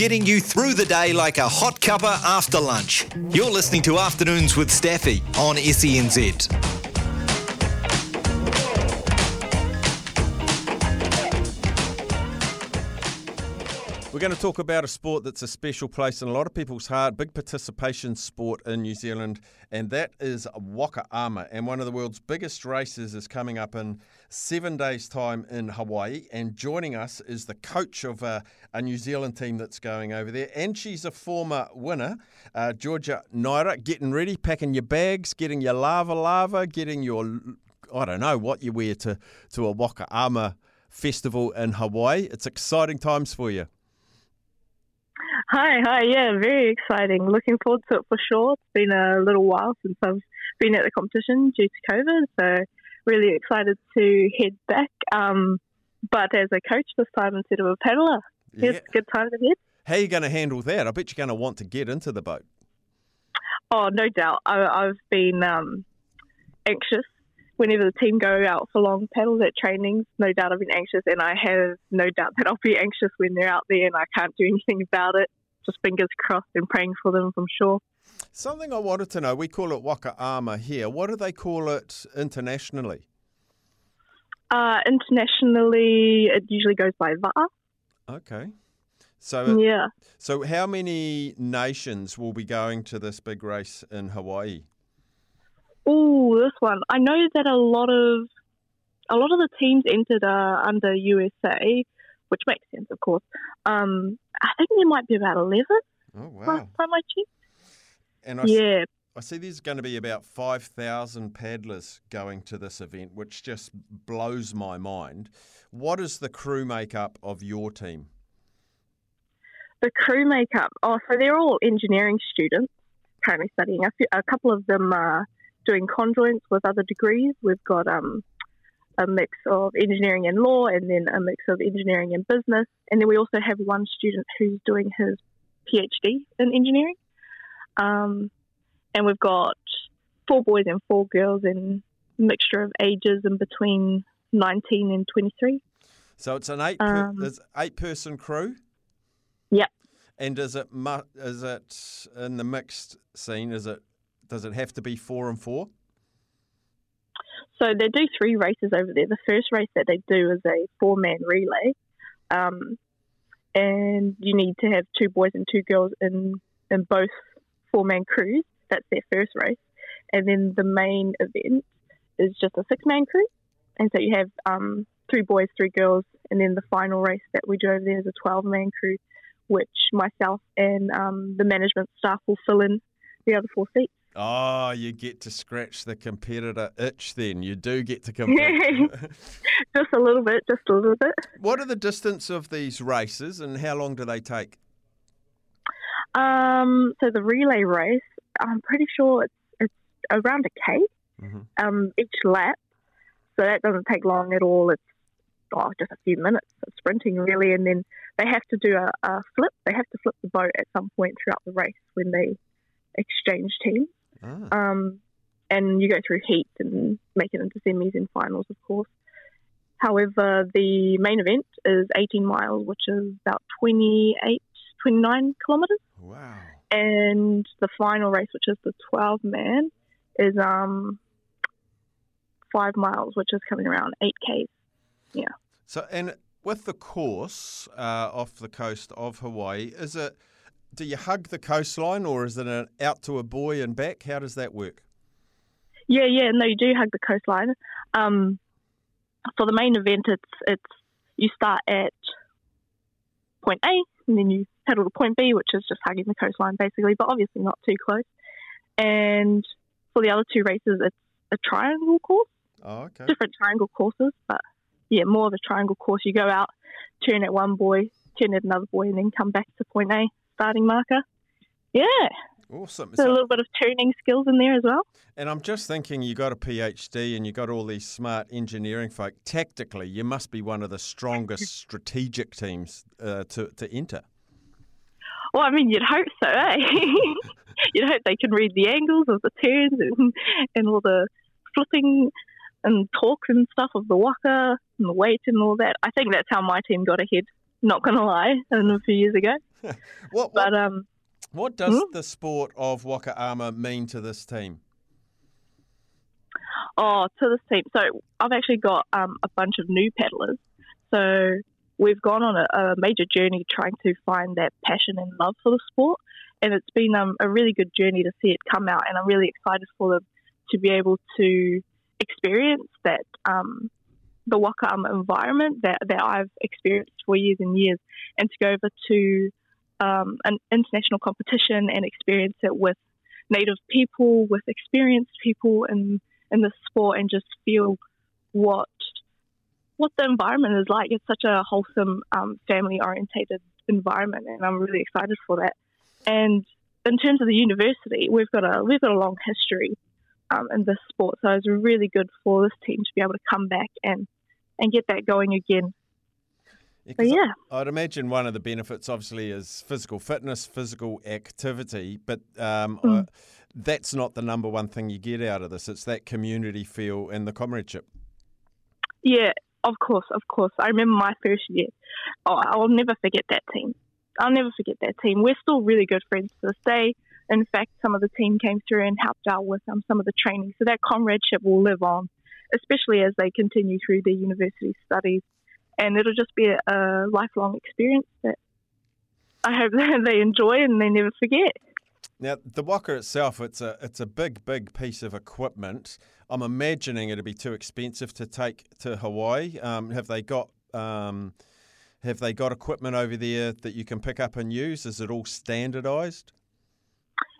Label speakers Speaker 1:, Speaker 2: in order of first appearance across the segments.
Speaker 1: getting you through the day like a hot cuppa after lunch. You're listening to Afternoons with Staffy on SENZ.
Speaker 2: We're going to talk about a sport that's a special place in a lot of people's heart, big participation sport in New Zealand, and that is Waka Ama. And one of the world's biggest races is coming up in seven days' time in Hawaii. And joining us is the coach of a, a New Zealand team that's going over there. And she's a former winner, uh, Georgia Naera, getting ready, packing your bags, getting your lava lava, getting your, I don't know, what you wear to, to a Waka Ama festival in Hawaii. It's exciting times for you.
Speaker 3: Hi, hi. Yeah, very exciting. Looking forward to it for sure. It's been a little while since I've been at the competition due to COVID, so really excited to head back. Um, but as a coach this time instead of a paddler, yeah. it's a good time to head.
Speaker 2: How are you going to handle that? I bet you're going to want to get into the boat.
Speaker 3: Oh, no doubt. I, have been um, anxious whenever the team go out for long paddles at trainings. No doubt I've been anxious, and I have no doubt that I'll be anxious when they're out there and I can't do anything about it just fingers crossed and praying for them I'm sure.
Speaker 2: Something I wanted to know, we call it Waka Ama here. What do they call it internationally?
Speaker 3: Uh, internationally, it usually goes by Va'a.
Speaker 2: Okay. So
Speaker 3: yeah.
Speaker 2: So how many nations will be going to this big race in Hawaii?
Speaker 3: Oh, this one. I know that a lot of a lot of the teams entered uh, under USA, which makes sense, of course. Um, I think there might be about 11
Speaker 2: oh, wow.
Speaker 3: last time I checked.
Speaker 2: And I
Speaker 3: yeah.
Speaker 2: See, I see there's going to be about 5,000 paddlers going to this event, which just blows my mind. What is the crew makeup of your team?
Speaker 3: The crew makeup, oh, so they're all engineering students currently studying. A, few, a couple of them are doing conjoints with other degrees. We've got um, a mix of engineering and law, and then a mix of engineering and business. And then we also have one student who's doing his PhD in engineering. Um, and we've got four boys and four girls, and mixture of ages in between 19 and 23.
Speaker 2: So it's an eight per, um, eight person crew.
Speaker 3: Yep.
Speaker 2: And is it is it in the mixed scene? Is it does it have to be four and four?
Speaker 3: So they do three races over there. The first race that they do is a four man relay. Um, and you need to have two boys and two girls in, in both four man crews. That's their first race. And then the main event is just a six man crew. And so you have um, three boys, three girls. And then the final race that we do over there is a 12 man crew, which myself and um, the management staff will fill in the other four seats.
Speaker 2: Oh, you get to scratch the competitor itch then. You do get to compete.
Speaker 3: just a little bit, just a little bit.
Speaker 2: What are the distance of these races and how long do they take?
Speaker 3: Um, so the relay race, I'm pretty sure it's, it's around a K mm-hmm. um, each lap. So that doesn't take long at all. It's oh, just a few minutes of sprinting, really. And then they have to do a, a flip. They have to flip the boat at some point throughout the race when they exchange teams. Ah. Um, and you go through heats and make it into semis and finals, of course. However, the main event is 18 miles, which is about 28, 29 kilometres.
Speaker 2: Wow.
Speaker 3: And the final race, which is the 12 man, is um, five miles, which is coming around 8 Ks. Yeah.
Speaker 2: So, and with the course uh, off the coast of Hawaii, is it do you hug the coastline or is it an out to a buoy and back? How does that work?
Speaker 3: Yeah, yeah, no, you do hug the coastline. Um, for the main event, it's it's you start at point A and then you paddle to point B, which is just hugging the coastline basically, but obviously not too close. And for the other two races, it's a triangle course.
Speaker 2: Oh, okay.
Speaker 3: Different triangle courses, but yeah, more of a triangle course. You go out, turn at one buoy, turn at another buoy, and then come back to point A starting marker. Yeah.
Speaker 2: Awesome.
Speaker 3: So, a little bit of tuning skills in there as well.
Speaker 2: And I'm just thinking you got a PhD and you got all these smart engineering folk. Tactically, you must be one of the strongest strategic teams uh, to, to enter.
Speaker 3: Well, I mean, you'd hope so, eh? you'd hope they can read the angles of the turns and, and all the flipping and talk and stuff of the waka and the weight and all that. I think that's how my team got ahead Not gonna lie, and a few years ago.
Speaker 2: what, what,
Speaker 3: But um,
Speaker 2: what does
Speaker 3: Hmm?
Speaker 2: the sport of Waka Ama mean to this team?
Speaker 3: oh, to this team. So I've actually got um, a bunch of new paddlers. So we've gone on a, a major journey trying to find that passion and love for the sport, and it's been um, a really good journey to see it come out. And I'm really excited for them to be able to experience that um, the Waka Ama environment that, that I've experienced for years and years, and to go over to um, an international competition and experience it with native people, with experienced people in in the sport, and just feel what what the environment is like. It's such a wholesome, um, family orientated environment, and I'm really excited for that. And in terms of the university, we've got a we've got a long history um, in this sport, so it's really good for this team to be able to come back and and get that going again.
Speaker 2: Yeah, 'cause I, I'd imagine one of the benefits, obviously, is physical fitness, physical activity, but um,
Speaker 3: Mm.
Speaker 2: uh, that's not the number one thing you get out of this. It's that community feel and the comradeship.
Speaker 3: yeah, of course, of course. I remember my first year. Oh, I'll never forget that team. I'll never forget that team. We're still really good friends to this day. In fact, some of the team came through and helped out with um, some of the training. So that comradeship will live on, especially as they continue through their university studies. And it'll just be a, a lifelong experience that I hope that they enjoy and they never forget.
Speaker 2: Now, the Waka itself, it's a it's a big, big piece of equipment. I'm imagining it'd be too expensive to take to Hawaii. Um, have they got um, have they got equipment over there that you can pick up and use? Is it all standardised?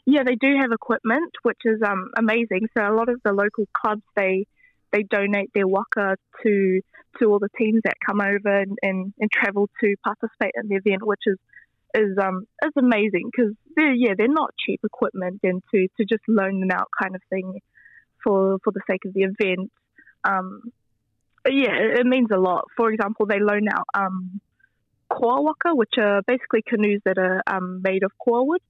Speaker 3: Yeah, they do have equipment, which is um, amazing. So a lot of the local clubs they they donate their waka to to all the teams that come over and, and, and travel to participate in the event, which is is um is amazing because they're yeah they're not cheap equipment and to, to just loan them out kind of thing for for the sake of the event. Um, yeah, it, means a lot. For example, they loan out um, koa waka, which are basically canoes that are um, made of koa wood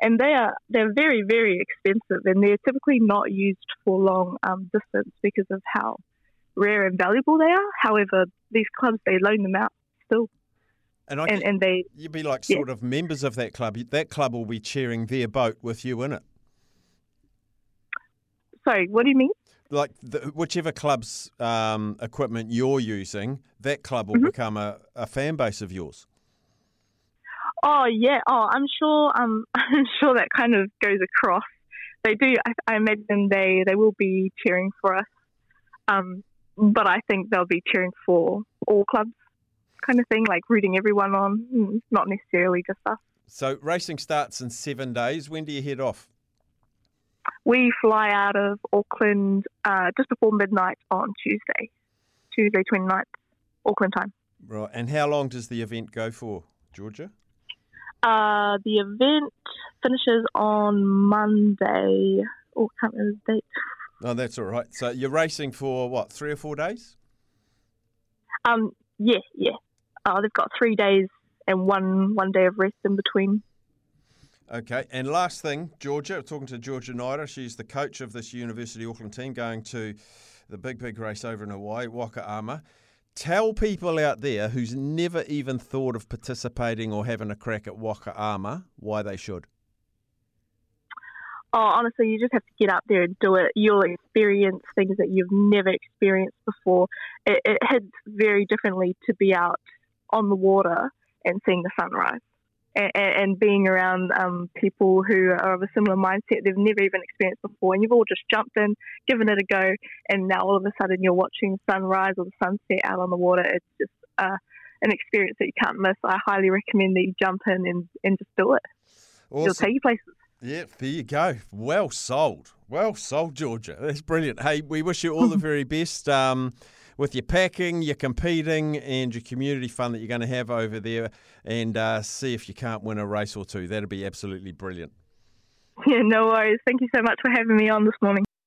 Speaker 3: and they are they're very very expensive and they're typically not used for long um, distance because of how rare and valuable they are. However, these clubs they loan them out still,
Speaker 2: And I
Speaker 3: and, and they
Speaker 2: you'd be like
Speaker 3: yeah.
Speaker 2: sort of members of that club. That club will be cheering their boat with you in it.
Speaker 3: sorry, what do you mean?
Speaker 2: like the, whichever club's um, equipment you're using, that club will
Speaker 3: Mhm.
Speaker 2: become a, a fan base of yours.
Speaker 3: Oh yeah, oh I'm sure um I'm sure that kind of goes across. They do. I, I imagine they they will be cheering for us, um, but I think they'll be cheering for all clubs, kind of thing, like rooting everyone on, mm, not necessarily just us.
Speaker 2: So racing starts in seven days. When do you head off?
Speaker 3: We fly out of Auckland uh, just before midnight on Tuesday, Tuesday 29th, Auckland time.
Speaker 2: Right, and how long does the event go for, Georgia?
Speaker 3: Uh, the event finishes on Monday. Oh, I can't remember the date.
Speaker 2: Oh, that's all right. So you're racing for what, three or four days?
Speaker 3: Um, yeah, yeah. Uh, they've got three days and one one day of rest in between.
Speaker 2: Okay, and last thing, Georgia, talking to Georgia Naera, she's the coach of this University Auckland team going to the big, big race over in Hawaii, Waka Ama. Tell people out there who's never even thought of participating or having a crack at Waka Ama why they should.
Speaker 3: Oh, honestly, you just have to get up there and do it. You'll experience things that you've never experienced before. It, it hits very differently to be out on the water and seeing the sunrise. And, and being around um, people who are of a similar mindset they've never even experienced before, and you've all just jumped in, given it a go, and now all of a sudden you're watching sunrise or the sunset out on the water. It's just uh, an experience that you can't miss. I highly recommend that you jump in and, and just do it. It'll
Speaker 2: Awesome.
Speaker 3: take you places.
Speaker 2: Yeah, there you go. Well sold. Well sold, Georgia. That's brilliant. Hey, we wish you all the very best um, with your packing, your competing, and your community fun that you're going to have over there. And uh, see if you can't win a race or two. That'd be absolutely brilliant.
Speaker 3: Yeah, no worries. Thank you so much for having me on this morning.